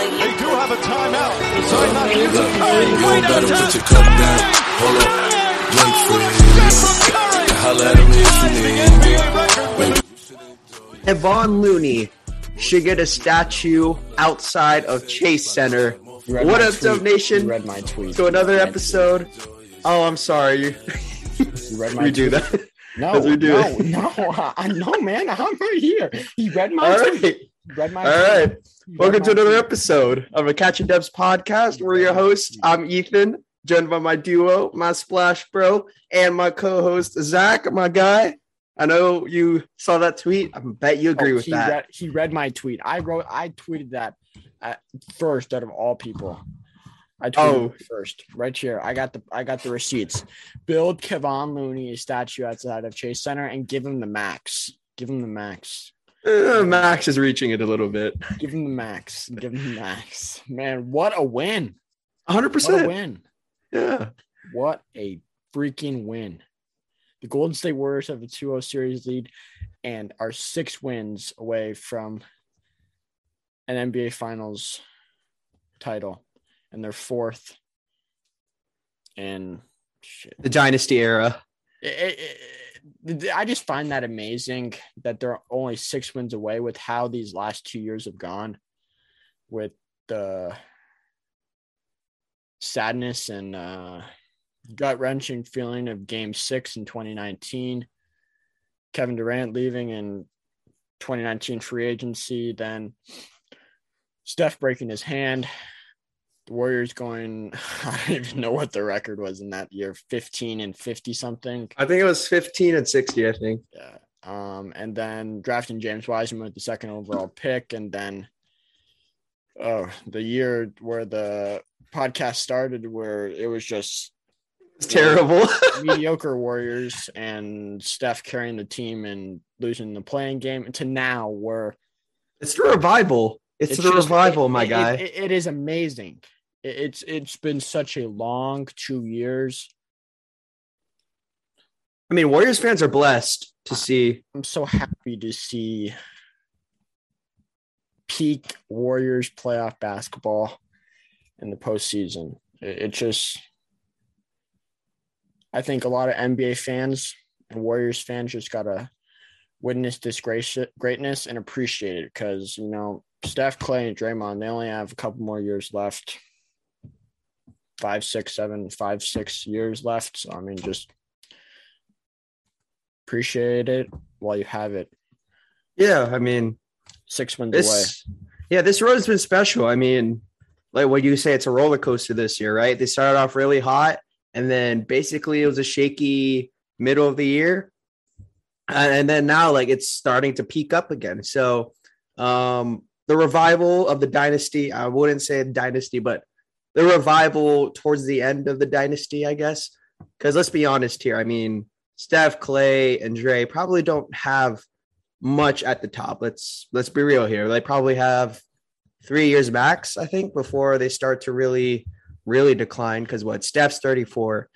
They do have a timeout. Decide not to use Look, it. Curry, you way better downtown. put your cup down. Hold up. Wait for What a shot from it. Holla at me if you need me. NBA record. Baby, Kevon Looney should get a statue outside of Chase Center. What up, tweet. Dub Nation? You read my tweet. To another read- episode. Oh, I'm sorry. You read my We do tweet. that. No, Let's no, it. no, I know, man. I'm right here. He read my All tweet. right. Read my All right. Welcome to another episode of a Catching Dubs podcast. We're your hosts. I'm Ethan, joined by my duo, my splash bro, and my co-host Zach, my guy. I know you saw that tweet. I bet you agree Oh, with he that. Read, he read my tweet. I wrote. I tweeted that at first out of all people. I tweeted Oh. first, right here. I got the. I got the receipts. Build Kevon Looney a statue outside of Chase Center and give him the max. Give him the max. Uh, Max is reaching it a little bit. Give him the max. Give him the max. Man, what a win! 100. What a win! Yeah. What a freaking win. The Golden State Warriors have a 2 0 series lead and are six wins away from an NBA Finals title. And they're fourth. And shit. The Dynasty era. It- it- it- I just find that amazing that they're only six wins away with how these last two years have gone with the sadness and uh, gut wrenching feeling of game six in 2019. Kevin Durant leaving in 2019 free agency, then Steph breaking his hand. The Warriors going, I don't even know what the record was in that year 15 and 50 something. I think it was 15 and 60, I think. Yeah. Um, and then drafting James Wiseman with the second overall pick, and then oh, the year where the podcast started, where it was just It's terrible. mediocre Warriors and Steph carrying the team and losing the playing game, to now where it's the revival. It's, the just- revival, it- my it- guy. it- it is amazing. It- It's it's been such a long two years. I mean, Warriors fans are blessed to see. I'm so happy to see peak Warriors playoff basketball in the postseason. It, it just, I think a lot of NBA fans and Warriors fans just gotta witness this greatness and appreciate it because you know Steph, Clay, and Draymond they only have a couple more years left. Five, six, seven, five, six years left. So I mean, just appreciate it while you have it. Yeah, I mean, Six wins away. Yeah, this road's been special. I mean, like what you say, it's a roller coaster this year, right? They started off really hot, and then basically it was a shaky middle of the year, and then now like it's starting to peak up again. So, um, the revival of the dynasty. I wouldn't say dynasty, but the revival towards the end of the dynasty, I guess. Because let's be honest here. I mean, Steph, Clay, and Dre probably don't have much at the top. Let's let's be real here. They probably have three years max, I think, before they start to really, really decline. Because what Steph's 34,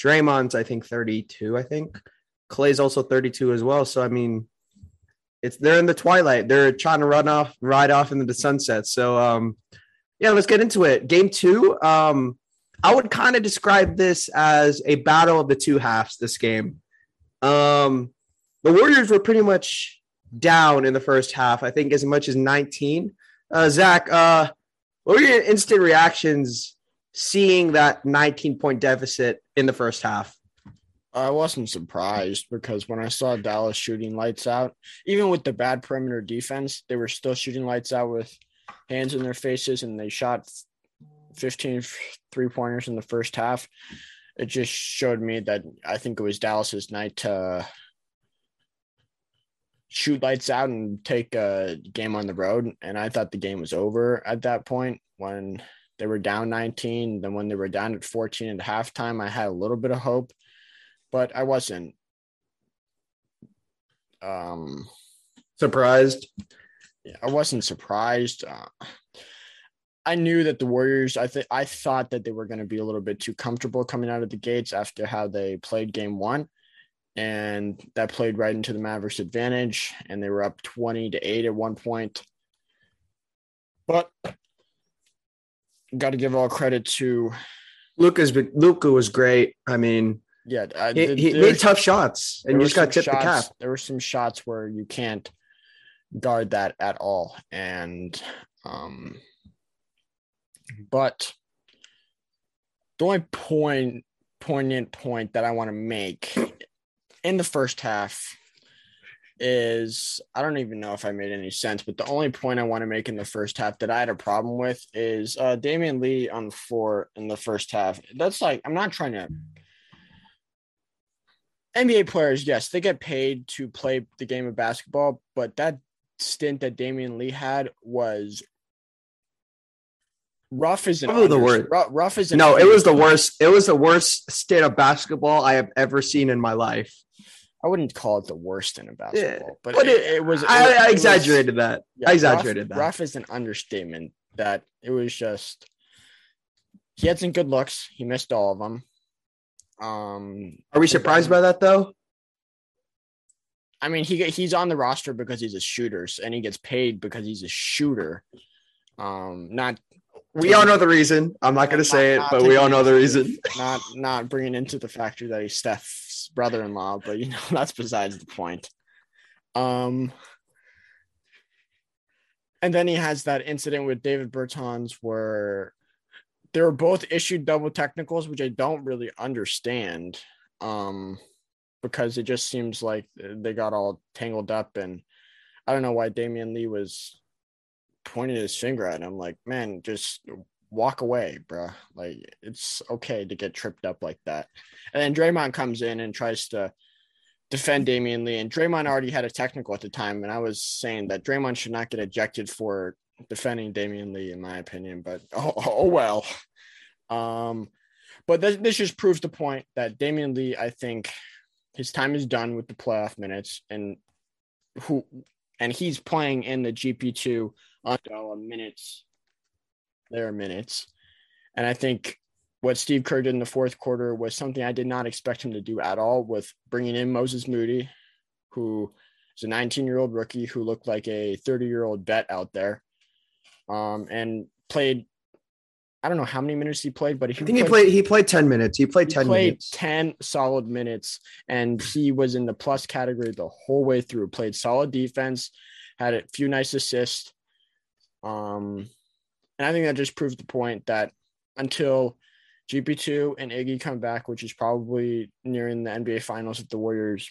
Draymond's I think 32, I think. Clay's also 32 as well. So I mean, it's they're in the twilight. They're trying to run off, ride off into the sunset. So um, yeah, let's get into it. Game two. Um, I would kind of describe this as a battle of the two halves. This game. Um, the Warriors were pretty much down in the first half. I think as much as 19. Uh, Zach, uh, what were your instant reactions seeing that 19 point deficit in the first half? I wasn't surprised because when I saw Dallas shooting lights out, even with the bad perimeter defense, they were still shooting lights out with hands in their faces and they shot 15 three pointers in the first half. It just showed me that I think it was Dallas's night to shoot lights out and take a game on the road. And I thought the game was over at that point when they were down 19. Then when they were down at 14 at halftime, I had a little bit of hope, but I wasn't. Um, Surprised? Yeah, I wasn't surprised. Uh, I knew that the Warriors. I think I thought that they were going to be a little bit too comfortable coming out of the gates after how they played Game One, and that played right into the Mavericks' advantage. And they were up twenty to eight at one point. But got to give all credit to Luka's Luka was great. I mean, yeah. He, he made tough shots, and you just got to some tip the cap. There were some shots where you can't guard that at all, and um, but the only point poignant point that I want to make in the first half is I don't even know if I made any sense, but the only point I want to make in the first half that I had a problem with is uh Damian Lee on the floor in the first half. That's like I'm not trying to NBA players, yes, they get paid to play the game of basketball, but that stint that Damian Lee had was rough as an Probably the under- word. rough, rough as an No, it was the worst. It was the worst state of basketball I have ever seen in my life. I wouldn't call it the worst in a basketball, but, But it, it, it was. it I, was- I it was- exaggerated that. yeah, I exaggerated rough, that. Rough is an understatement. That it was just. He had some good looks. He missed all of them. Um, Are we surprised by that though? I mean, he he's on the roster because he's a shooter, and he gets paid because he's a shooter. Um, not We all know the reason. I'm not going to say it, Not- but we all know the reason. not not bringing into the factor that he's Steph's brother-in-law, but you know that's besides the point. Um, and then he has that incident with David Bertans where they were both issued double technicals, which I don't really understand. Um, because it just seems like they got all tangled up, and I don't know why Damian Lee was pointing his finger at him. Like, man, just walk away, bruh. Like, it's okay to get tripped up like that. And then Draymond comes in and tries to defend Damian Lee, and Draymond already had a technical at the time, and I was saying that Draymond should not get ejected for defending Damian Lee, in my opinion. But oh, oh well. Um, but this, this just proves the point that Damian Lee, I think, his time is done with the playoff minutes, and who, and he's playing in the GP two under minutes. There are minutes, and I think what Steve Kerr did in the fourth quarter was something I did not expect him to do at all. With bringing in Moses Moody, who is a 19 year old rookie who looked like a 30 year old vet out there, um, and played. I don't know how many minutes he played, but I think he played. He played ten minutes. He played he ten played minutes. 10 solid minutes and he was in the plus category the whole way through played solid defense had a few nice assists um and i think that just proves the point that until gp2 and iggy come back which is probably nearing the nba finals if the warriors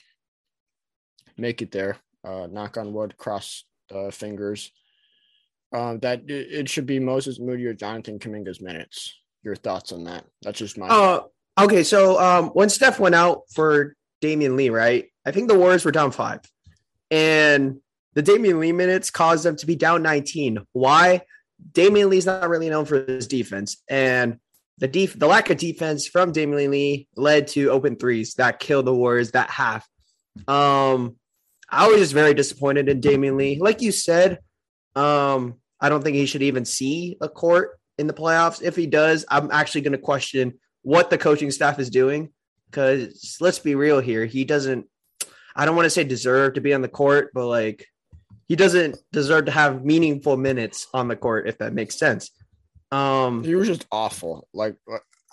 make it there uh knock on wood cross uh, fingers um that it, should be moses moody or jonathan kuminga's minutes your thoughts on that that's just my Oh, okay. So um, when Steph went out for Damian Lee, right? I think the Warriors were down five, and the Damian Lee minutes caused them to be down 19. Why? Damian Lee's not really known for his defense, and the def- the lack of defense from Damian Lee led to open threes that killed the Warriors that half. Um, I was just very disappointed in Damian Lee. Like you said, um, I don't think he should even see a court in the playoffs. If he does, I'm actually going to question what the coaching staff is doing because let's be real here. He doesn't, I don't want to say deserve to be on the court, but like he doesn't deserve to have meaningful minutes on the court, if that makes sense. Um, He was just awful. Like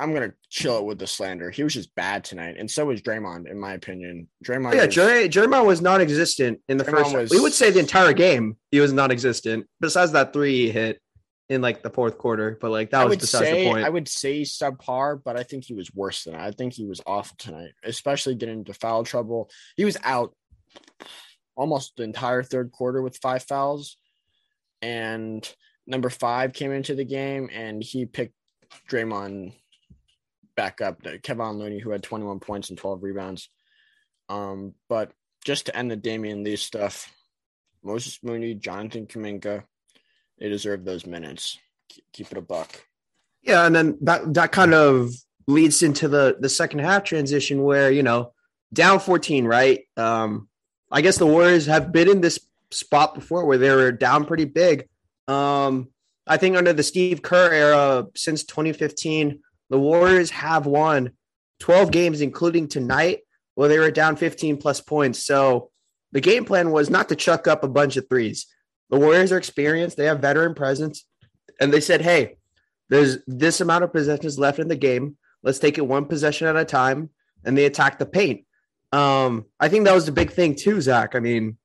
I'm gonna chill it with the slander. He was just bad tonight, and so was Draymond, in my opinion. Draymond, yeah, was- Draymond was non-existent in the Draymond first. was- we would say the entire game he was non-existent. Besides that three he hit in like the fourth quarter, but like that I was besides say the point. I would say subpar, but I think he was worse than that. I think he was awful tonight, especially getting into foul trouble. He was out almost the entire third quarter with five fouls, and number five came into the game and he picked Draymond back up. Kevon Looney, who had 21 points and 12 rebounds. Um, but just to end the Damian Lee stuff, Moses Moody, Jonathan Kuminga, they deserve those minutes. Keep- Keep it a buck. Yeah, and then that that kind of leads into the the second half transition where you know down 14, right? Um, I guess the Warriors have been in this spot before where they were down pretty big. Um, I think under the Steve Kerr era since 2015, the Warriors have won 12 games, including tonight, where they were down 15 plus points. So the game plan was not to chuck up a bunch of threes. The Warriors are experienced, they have veteran presence, and they said, hey, there's this amount of possessions left in the game. Let's take it one possession at a time, and they attack the paint. Um, I think that was the big thing too, Zach. I mean,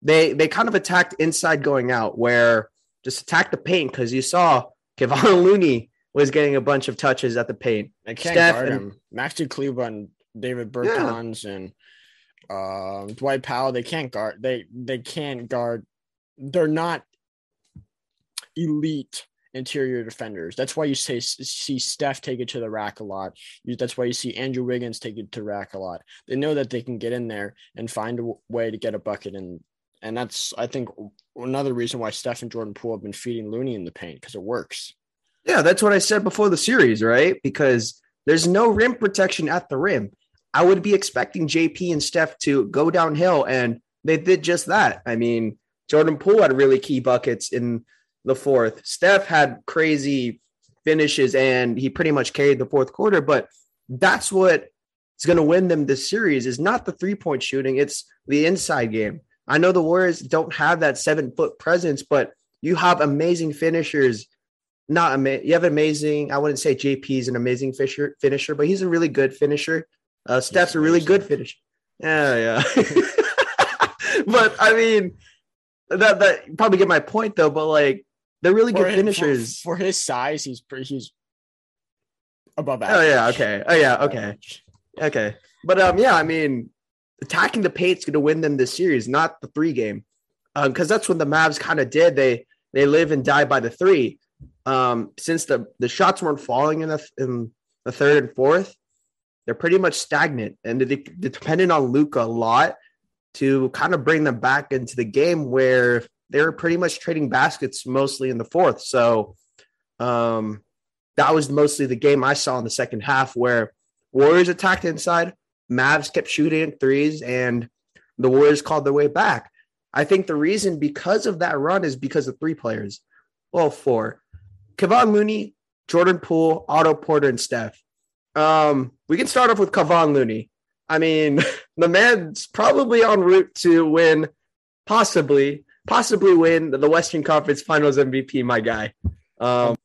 they they kind of attacked inside going out, where just attack the paint because you saw Kevon Looney was getting a bunch of touches at the paint. They can't Steph guard and- him. Maxi Kleber and David Bertans and uh, Dwight Powell. They can't guard. They they can't guard. They're not elite interior defenders. That's why you say see Steph take it to the rack a lot. You- That's why you see Andrew Wiggins take it to rack a lot. They know that they can get in there and find a way to get a bucket and and that's I think another reason why Steph and Jordan Poole have been feeding Looney in the paint because it works. Yeah, that's what I said before the series, right? Because there's no rim protection at the rim. I would be expecting JP and Steph to go downhill, and they did just that. I mean, Jordan Poole had really key buckets in the fourth. Steph had crazy finishes, and he pretty much carried the fourth quarter. But that's what is going to win them this series is not the three point shooting; it's the inside game. I know the Warriors don't have that seven foot presence, but you have amazing finishers not ama- you have an amazing. I wouldn't say JP is an amazing fisher finisher, but he's a really good finisher. Uh, Steph's a really good finisher. Yeah, yeah. but I mean, that that probably get my point though. But like, they're really For good his- finishers. for, for his size. He's pretty. He's above average. Oh yeah, okay. Oh yeah, okay, okay. But um, yeah, I mean, attacking the paint's going to win them this series, not the three game, um, because that's what the Mavs kind of did. They they live and die by the three. Um, since the the shots weren't falling in the in the third and fourth, they're pretty much stagnant, and they, they're dependent on Luka a lot to kind of bring them back into the game where they were pretty much trading baskets mostly in the fourth. So, um, that was mostly the game I saw in the second half where Warriors attacked inside, Mavs kept shooting threes, and the Warriors called their way back. I think the reason because of that run is because of three players. Well, four. Kevon Looney, Jordan Poole, Otto Porter, and Steph. Um, we can start off with Kevon Looney. I mean, the man's probably en route to win, possibly, possibly win the Western Conference Finals MVP, my guy. Um,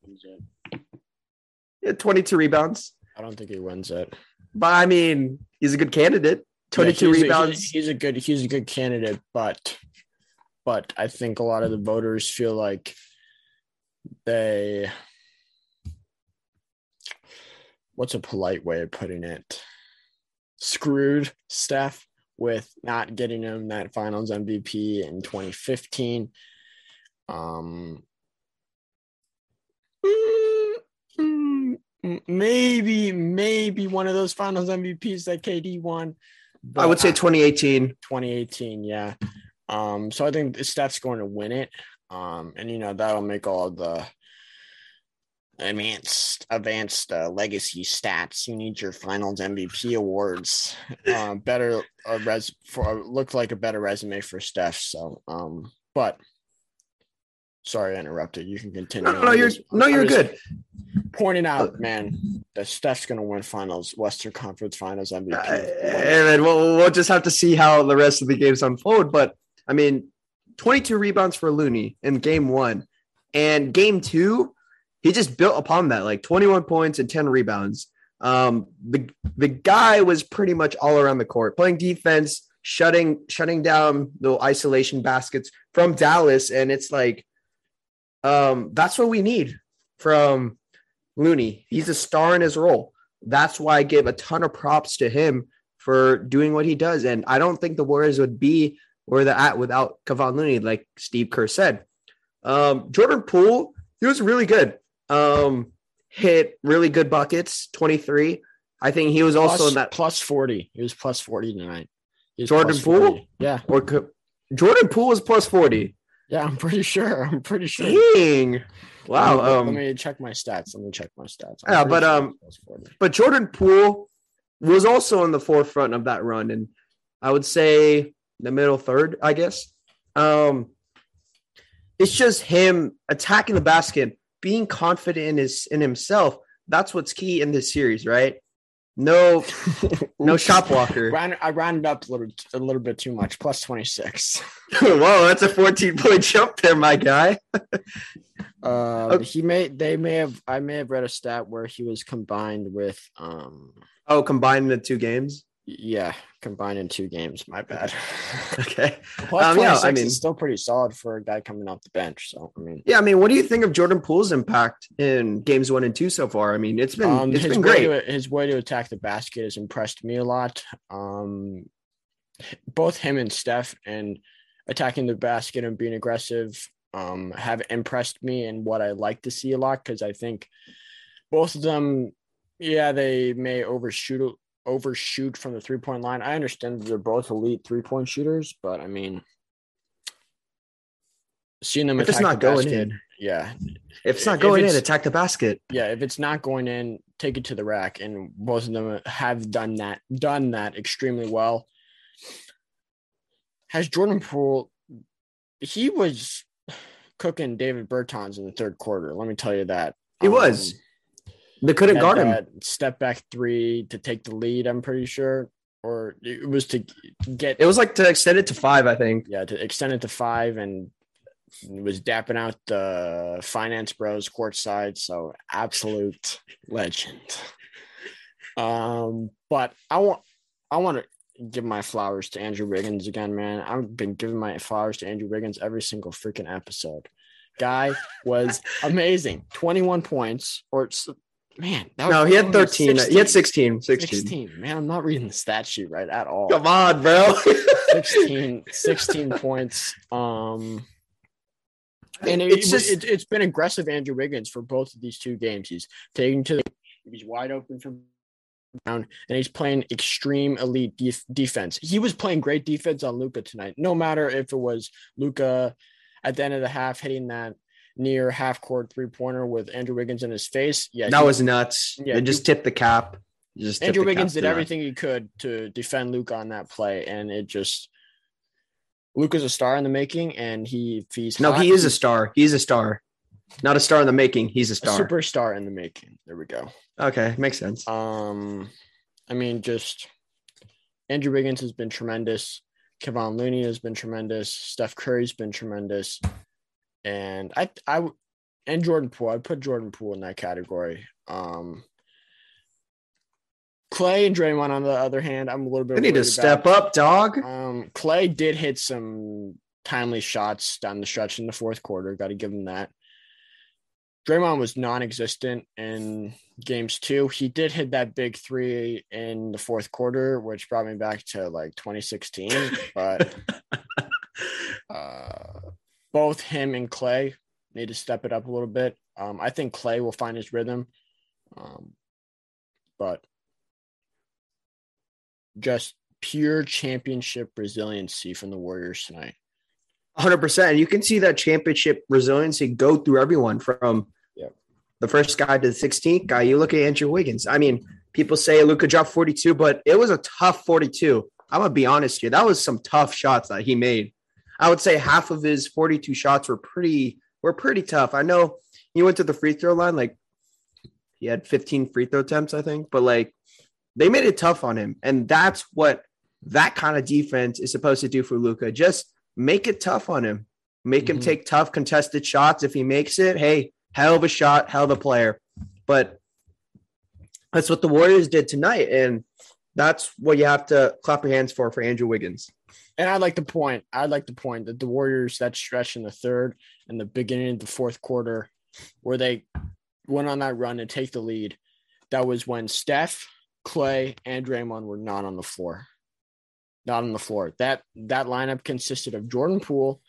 yeah, 22 rebounds. I don't think he wins it. But I mean, he's a good candidate. 22 Yeah, he's a- rebounds. he's a good. He's a good candidate, but but I think a lot of the voters feel like they. What's a polite way of putting it? Screwed Steph with not getting him that Finals MVP in 2015. Um, mm, mm, mm, maybe maybe one of those Finals MVPs that KD won. I would say 2018. 2018, yeah. Um, so I think Steph's going to win it. Um, and you know that'll make all the advanced advanced uh, legacy stats. You need your Finals MVP awards. Uh, better uh, res for looked like a better resume for Steph. So, um, but sorry, I interrupted. You can continue. No, no, you're no, you're good. Pointing out, man, that Steph's going to win Finals, Western Conference Finals MVP. Uh, and then we'll, we'll just have to see how the rest of the games unfold. But I mean, 22 rebounds for Looney in game one. And game two, he just built upon that, like 21 points and 10 rebounds. Um, the the guy was pretty much all around the court, playing defense, shutting shutting down the isolation baskets from Dallas, and it's like, um, that's what we need from Looney. He's a star in his role. That's why I give a ton of props to him for doing what he does. And I don't think the Warriors would be where they're at without Kevon Looney, like Steve Kerr said. Um, Jordan Poole, he was really good. Um, hit really good buckets, 23. I think he was also plus, in that plus 40. He was plus 40 tonight. Jordan Poole? 40. Yeah. or Jordan Poole was plus 40. Yeah, I'm pretty sure. I'm pretty sure. Dang. Wow. Let me, Um, let me check my stats. Let me check my stats. Yeah, but, sure um, it was plus 40. but Jordan Poole was also in the forefront of that run, and I would say the middle third, I guess. Um, it's just him attacking the basket, being confident in his in himself. That's what's key in this series, right? No, no walker. Round, I rounded up a little, a little bit too much. Plus twenty six. Whoa, that's a 14 point jump there, my guy. Uh, Okay. he may, they may have, I may have read a stat where he was combined with, um, Oh, combined the two games. Yeah, combined in two games. My bad. Okay. Plus Um, yeah, I mean- is still pretty solid for a guy coming off the bench. So I mean, Yeah, I mean, what do you think of Jordan Poole's impact in games one and two so far? I mean, it's been um, it's his been way great. to his way to attack the basket has impressed me a lot. Um, both him and Steph and attacking the basket and being aggressive um, have impressed me and what I like to see a lot because I think both of them, yeah, they may overshoot overshoot from the three point line. I understand that they're both elite three point shooters, but I mean, seeing them If it's not the going basket, in. yeah, If it's not if going in, attack the basket. yeah, if it's not going in, take it to the rack, and both of them have done that, done that extremely well. Has Jordan Poole? He was cooking David Bertans in the third quarter. Let me tell you that He um, was. They couldn't guard him. Step back three to take the lead. I'm pretty sure, or it was to get It was like to extend it to five, I think. yeah to extend it to five and was dapping out the finance bros courtside so absolute legend um but i want i want to give my flowers to andrew wiggins again man i've been giving my flowers to andrew wiggins every single freaking episode guy was amazing 21 points or man that No, he had only 13. He had 16. 16. 16 man i'm not reading the stat sheet right at all Come on, bro. 16, 16 points. Um, and it, It's it's just- it, has been aggressive Andrew Wiggins for both of these two games. He's taking to the he's wide open from down, and he's playing extreme elite def- defense. He was playing great defense on Luka tonight. No matter if it was Luka at the end of the half hitting that near half court three pointer with Andrew Wiggins in his face. Yeah, that he- was nuts. Yeah, it just tipped the cap. Just Andrew the Wiggins did that. everything he could to defend Luke on that play, and it just Luke is a star in the making, and he he's No, hot, he is a star. He's a star. Not a star in the making. He's a a star. superstar in the making. There we go. okay, makes sense. Um, I mean, just Andrew Wiggins has been tremendous. Kevon Looney has been tremendous. Steph Curry's been tremendous, and I, I, and Jordan Poole. I put Jordan Poole in that category. Um, Clay and Draymond, on the other hand, I'm a little bit. They need to step about. up, dog. Um, Clay did hit some timely shots down the stretch in the fourth quarter. Got to give him that. Draymond was non-existent in games two. He did hit that big three in the fourth quarter, which brought me back to like 2016. but both him and Clay need to step it up a little bit. Um, I think Clay will find his rhythm, um, but just pure championship resiliency from the Warriors tonight. 100%. And you can see that championship resiliency go through everyone from Yep. the first guy to the 16th guy. You look at Andrew Wiggins. I mean, people say Luka dropped 42, but it was a tough 42. I'm going to be honest here. That was some tough shots that he made. I would say half of his 42 shots were pretty were pretty tough. I know he went to the free throw line like he had 15 free throw attempts, I think, but like they made it tough on him. And that's what that kind of defense is supposed to do for Luka. Just make it tough on him. Make him Mhm. take tough contested shots. If he makes it, hey, hell of a shot, hell of a player. But that's what the Warriors did tonight. And that's what you have to clap your hands for for Andrew Wiggins. And I'd like to point, I'd like to point that the Warriors that stretch in the third and the beginning of the fourth quarter, where they went on that run to take the lead, that was when Steph, Clay, and Draymond were not on the floor. Not on the floor. That that lineup consisted of Jordan Poole,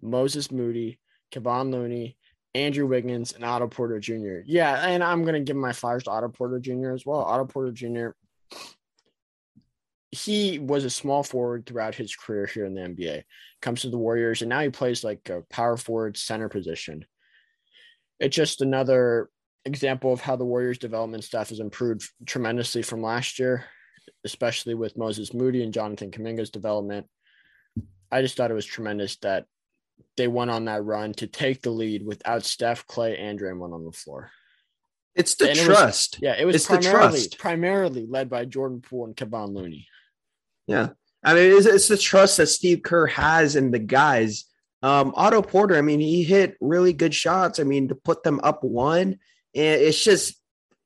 Moses Moody, Kevon Looney, Andrew Wiggins, and Otto Porter Jr. Yeah, and I'm gonna give my flowers to Otto Porter Jr. as well. Otto Porter Jr. He was a small forward throughout his career here in the NBA. Comes to the Warriors, and now he plays like a power forward center position. It's just another example of how the Warriors development staff has improved tremendously from last year, especially with Moses Moody and Jonathan Kuminga's development. I just thought it was tremendous that they went on that run to take the lead without Steph, Clay, and Draymond on the floor. It's the And it was- trust. Yeah, it was It's primarily trust. primarily led by Jordan Poole and Kevon Looney. Yeah. I mean, it's, it's the trust that Steve Kerr has in the guys. Um, Otto Porter, I mean, he hit really good shots. I mean, to put them up one, and it's just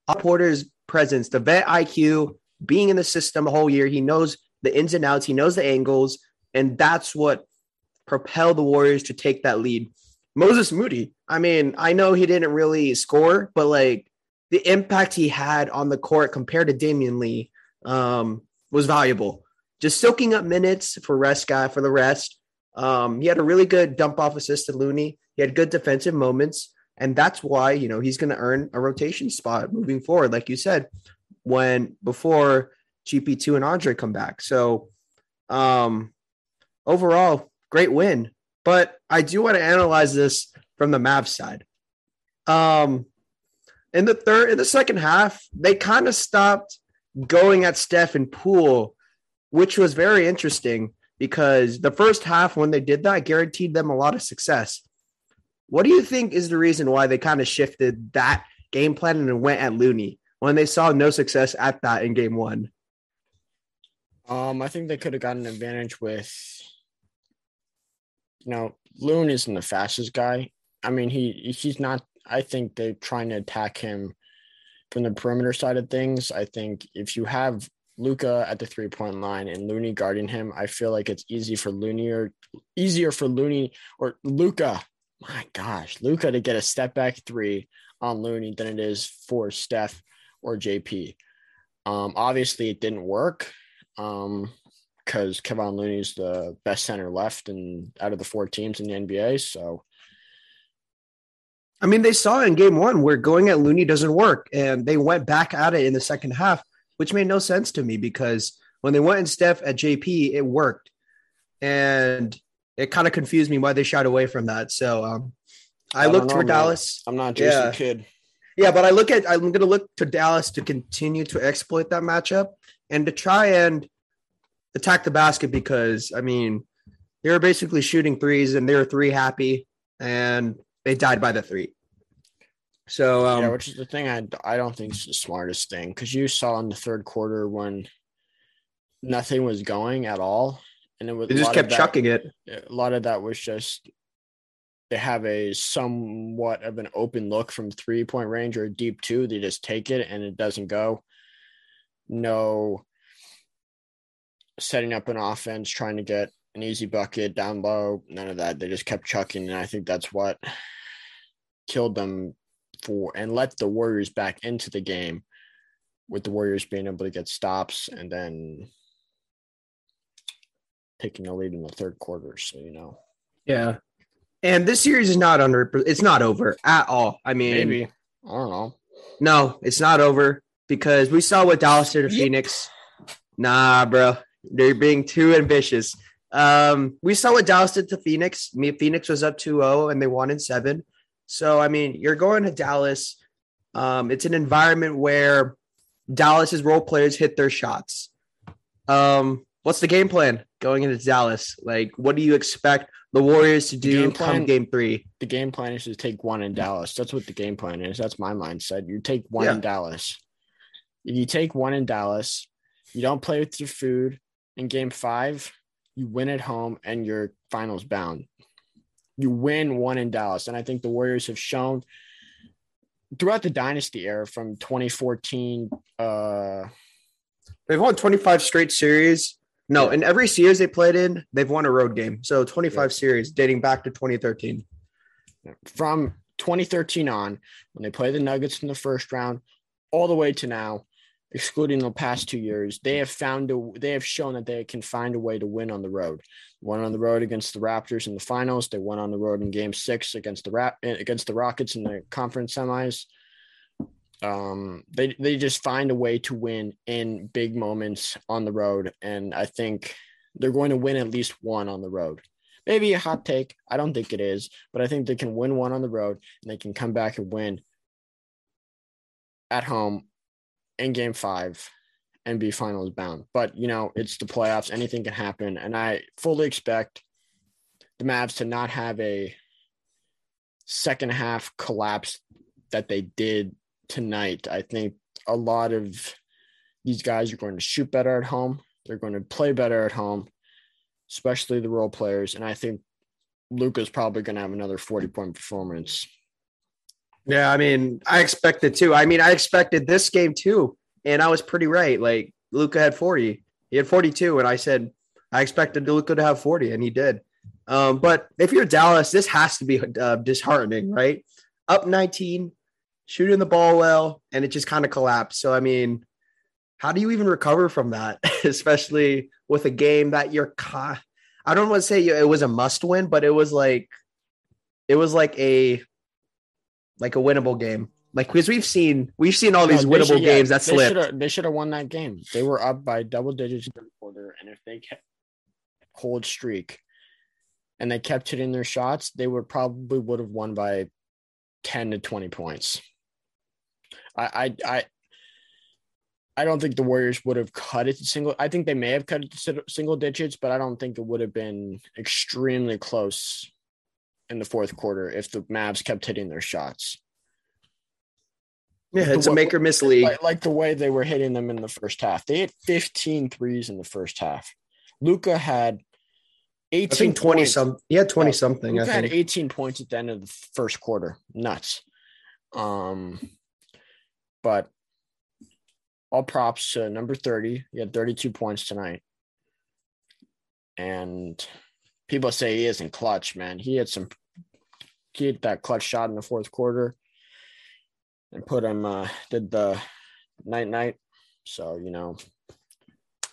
Otto Porter's presence, the vet IQ, being in the system a whole year. He knows the ins and outs, he knows the angles, and that's what propelled the Warriors to take that lead. Moses Moody, I mean, I know he didn't really score, but like the impact he had on the court compared to Damian Lee um, was valuable just soaking up minutes for rest guy for the rest. Um, he had a really good dump off assist to Looney. He had good defensive moments, and that's why you know he's going to earn a rotation spot moving forward, like you said, when before GP two and Andre come back. So, um, overall, great win. But I do want to analyze this from the Mavs side. Um, in the third, in the second half, they kind of stopped going at Steph and Poole which was very interesting because the first half, when they did that, guaranteed them a lot of success. What do you think is the reason why they kind of shifted that game plan and went at Looney when they saw no success at that in game one? Um, I think they could have gotten an advantage with, you know, Loon isn't the fastest guy. I mean, he he's not. I think they're trying to attack him from the perimeter side of things. I think if you have Luka at the three point line and Looney guarding him, I feel like it's easy for Looney or easier for Looney or Luka. My gosh, Luka to get a step back three on Looney than it is for Steph or JP. Um, obviously, it didn't work um, because Kevon Looney is the best center left and out of the four teams in the NBA. So I mean, they saw in game one where going at Looney doesn't work, and they went back at it in the second half, which made no sense to me because when they went in Steph at JP, it worked. And it kind of confused me why they shied away from that. So um, I, I looked know, for man. Dallas. I'm not Jason Yeah. Kidd. Yeah, but I look at I'm going to look to Dallas to continue to exploit that matchup and to try and attack the basket because I mean they were basically shooting threes and they were three happy and they died by the three. So um, yeah, which is the thing I, I don't think is the smartest thing because you saw in the third quarter when nothing was going at all, and it was they just kept that- chucking it. a lot of that was just they have a somewhat of an open look from three point range or a deep two. They just take it and it doesn't go. No setting up an offense, trying to get an easy bucket down low. None of that. They just kept chucking. And I think that's what killed them for and let the Warriors back into the game with the Warriors being able to get stops and then taking the lead in the third quarter. So, you know, Yeah. And this series is not under it's not over at all. I mean maybe, I don't know. No, it's not over because we saw what Dallas did to Phoenix. Nah, bro. They're being too ambitious. Um, we saw what Dallas did to Phoenix. Me, Phoenix was up 2-0 and they won in seven. So I mean, you're going to Dallas. Um, it's an environment where Dallas's role players hit their shots. Um, what's the game plan going into Dallas? Like, what do you expect the Warriors to do game come game three? The game plan is to take one in Dallas. That's what the game plan is. That's my mindset. You take one Yeah. in Dallas. If you take one in Dallas, you don't play with your food in game five, you win at home and you're finals bound. You win one in Dallas. And I think the Warriors have shown throughout the dynasty era from 2014 uh They've won 25 straight series. No, in every series they played in, they've won a road game. So 25 Yeah. series dating back to 2013. from 2013 on, when they play the Nuggets in the first round, all the way to now, excluding the past two years, they have found a they have shown that they can find a way to win on the road. Won on the road against the Raptors in the finals. They won on the road in Game Six against the Rap against the Rockets in the conference semis. Um, they they just find a way to win in big moments on the road, and I think they're going to win at least one on the road maybe a hot take. I don't think it is, but I think they can win one on the road and they can come back and win at home in game five and be finals bound. But, you know, it's the playoffs. Anything can happen. And I fully expect the Mavs to not have a second half collapse that they did tonight. I think a lot of these guys are going to shoot better at home. They're going to play better at home, especially the role players. And I think Luka's probably going to have another 40 point performance. Yeah, I mean, I expected too. I mean, I expected this game too, and I was pretty right. Like Luka had 40, he had 42, and I said I expected Luka to have 40, and he did. Um, but if you're Dallas, this has to be uh, disheartening, right? Up 19, shooting the ball well, and it just kind of collapsed. So, I mean, how do you even recover from that, especially with a game that you're? I don't want to say it was a must win, but it was like, it was like a like a winnable game. Like because we've seen we've seen all these No, winnable should- yeah, games that they slipped. They should have won that game. They were up by double digits in the quarter, and if they kept hold streak and they kept hitting their shots, they would probably would have won by ten to twenty points. I I I, I don't think the Warriors would have cut it to single. I think they may have cut it to single digits, but I don't think it would have been extremely close in the fourth quarter if the Mavs kept hitting their shots. Yeah, it's a make or miss league. like, like the way they were hitting them in the first half. They hit 15 threes in the first half. Luka had 18 I think twenty points. some. He had twenty Yeah, something. I Luka had 18 points at the end of the first quarter. Nuts. Um, but all props to number 30. He had 32 points tonight. And people say he isn't clutch, man. He had some he had that clutch shot in the fourth quarter and put him uh did the night night. So, you know,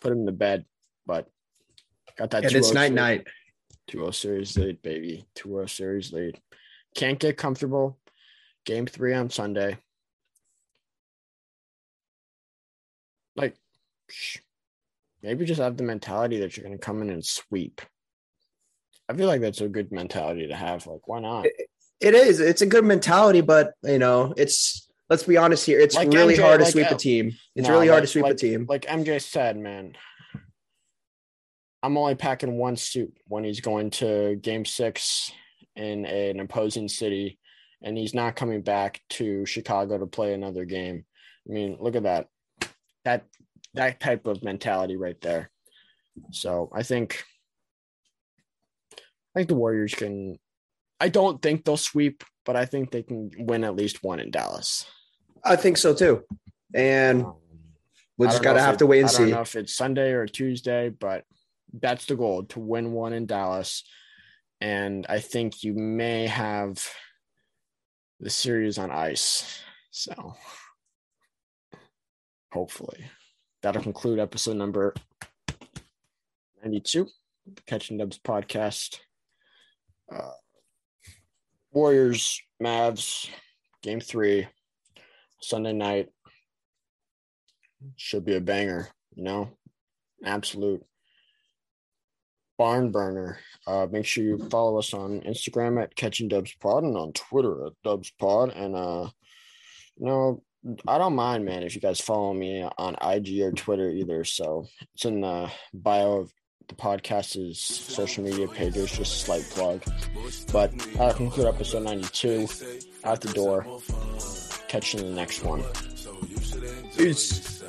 put him to bed, but got that And it's night night. 2-0 series lead, baby. 2-0 series lead. Can't get comfortable. Game three on Sunday. Like, maybe just have the mentality that you're going to come in and sweep. I feel like that's a good mentality to have. Like, why not? It is. It's a good mentality, but you know, it's. Let's be honest here. It's Like really MJ hard to like, sweep uh, a team. It's No, really hard like- to sweep a team. Like MJ said, man, I'm only packing one suit when he's going to game six in an opposing city, and he's not coming back to Chicago to play another game. I mean, look at that. That that type of mentality right there. So I think I think the Warriors can I don't think they'll sweep, but I think they can win at least one in Dallas. I think so too. And Um, we just gotta have it- to wait and I don't see. know if it's Sunday or Tuesday, but that's the goal to win one in Dallas. And I think you may have the series on ice. So hopefully that'll conclude episode number 92, the Catching Dubs podcast. Uh, Warriors, Mavs, game three, Sunday night should be a banger, you know, absolute barn burner. Uh, make sure you follow us on Instagram at Catching Dubs Pod and on Twitter at Dubs Pod. And uh, you know, I don't mind, man, if you guys follow me on IG or Twitter either. So it's in the bio of the podcast's social media pages, just a slight plug. But that'll conclude episode 92. Out the door. Catch you in the next one. Peace.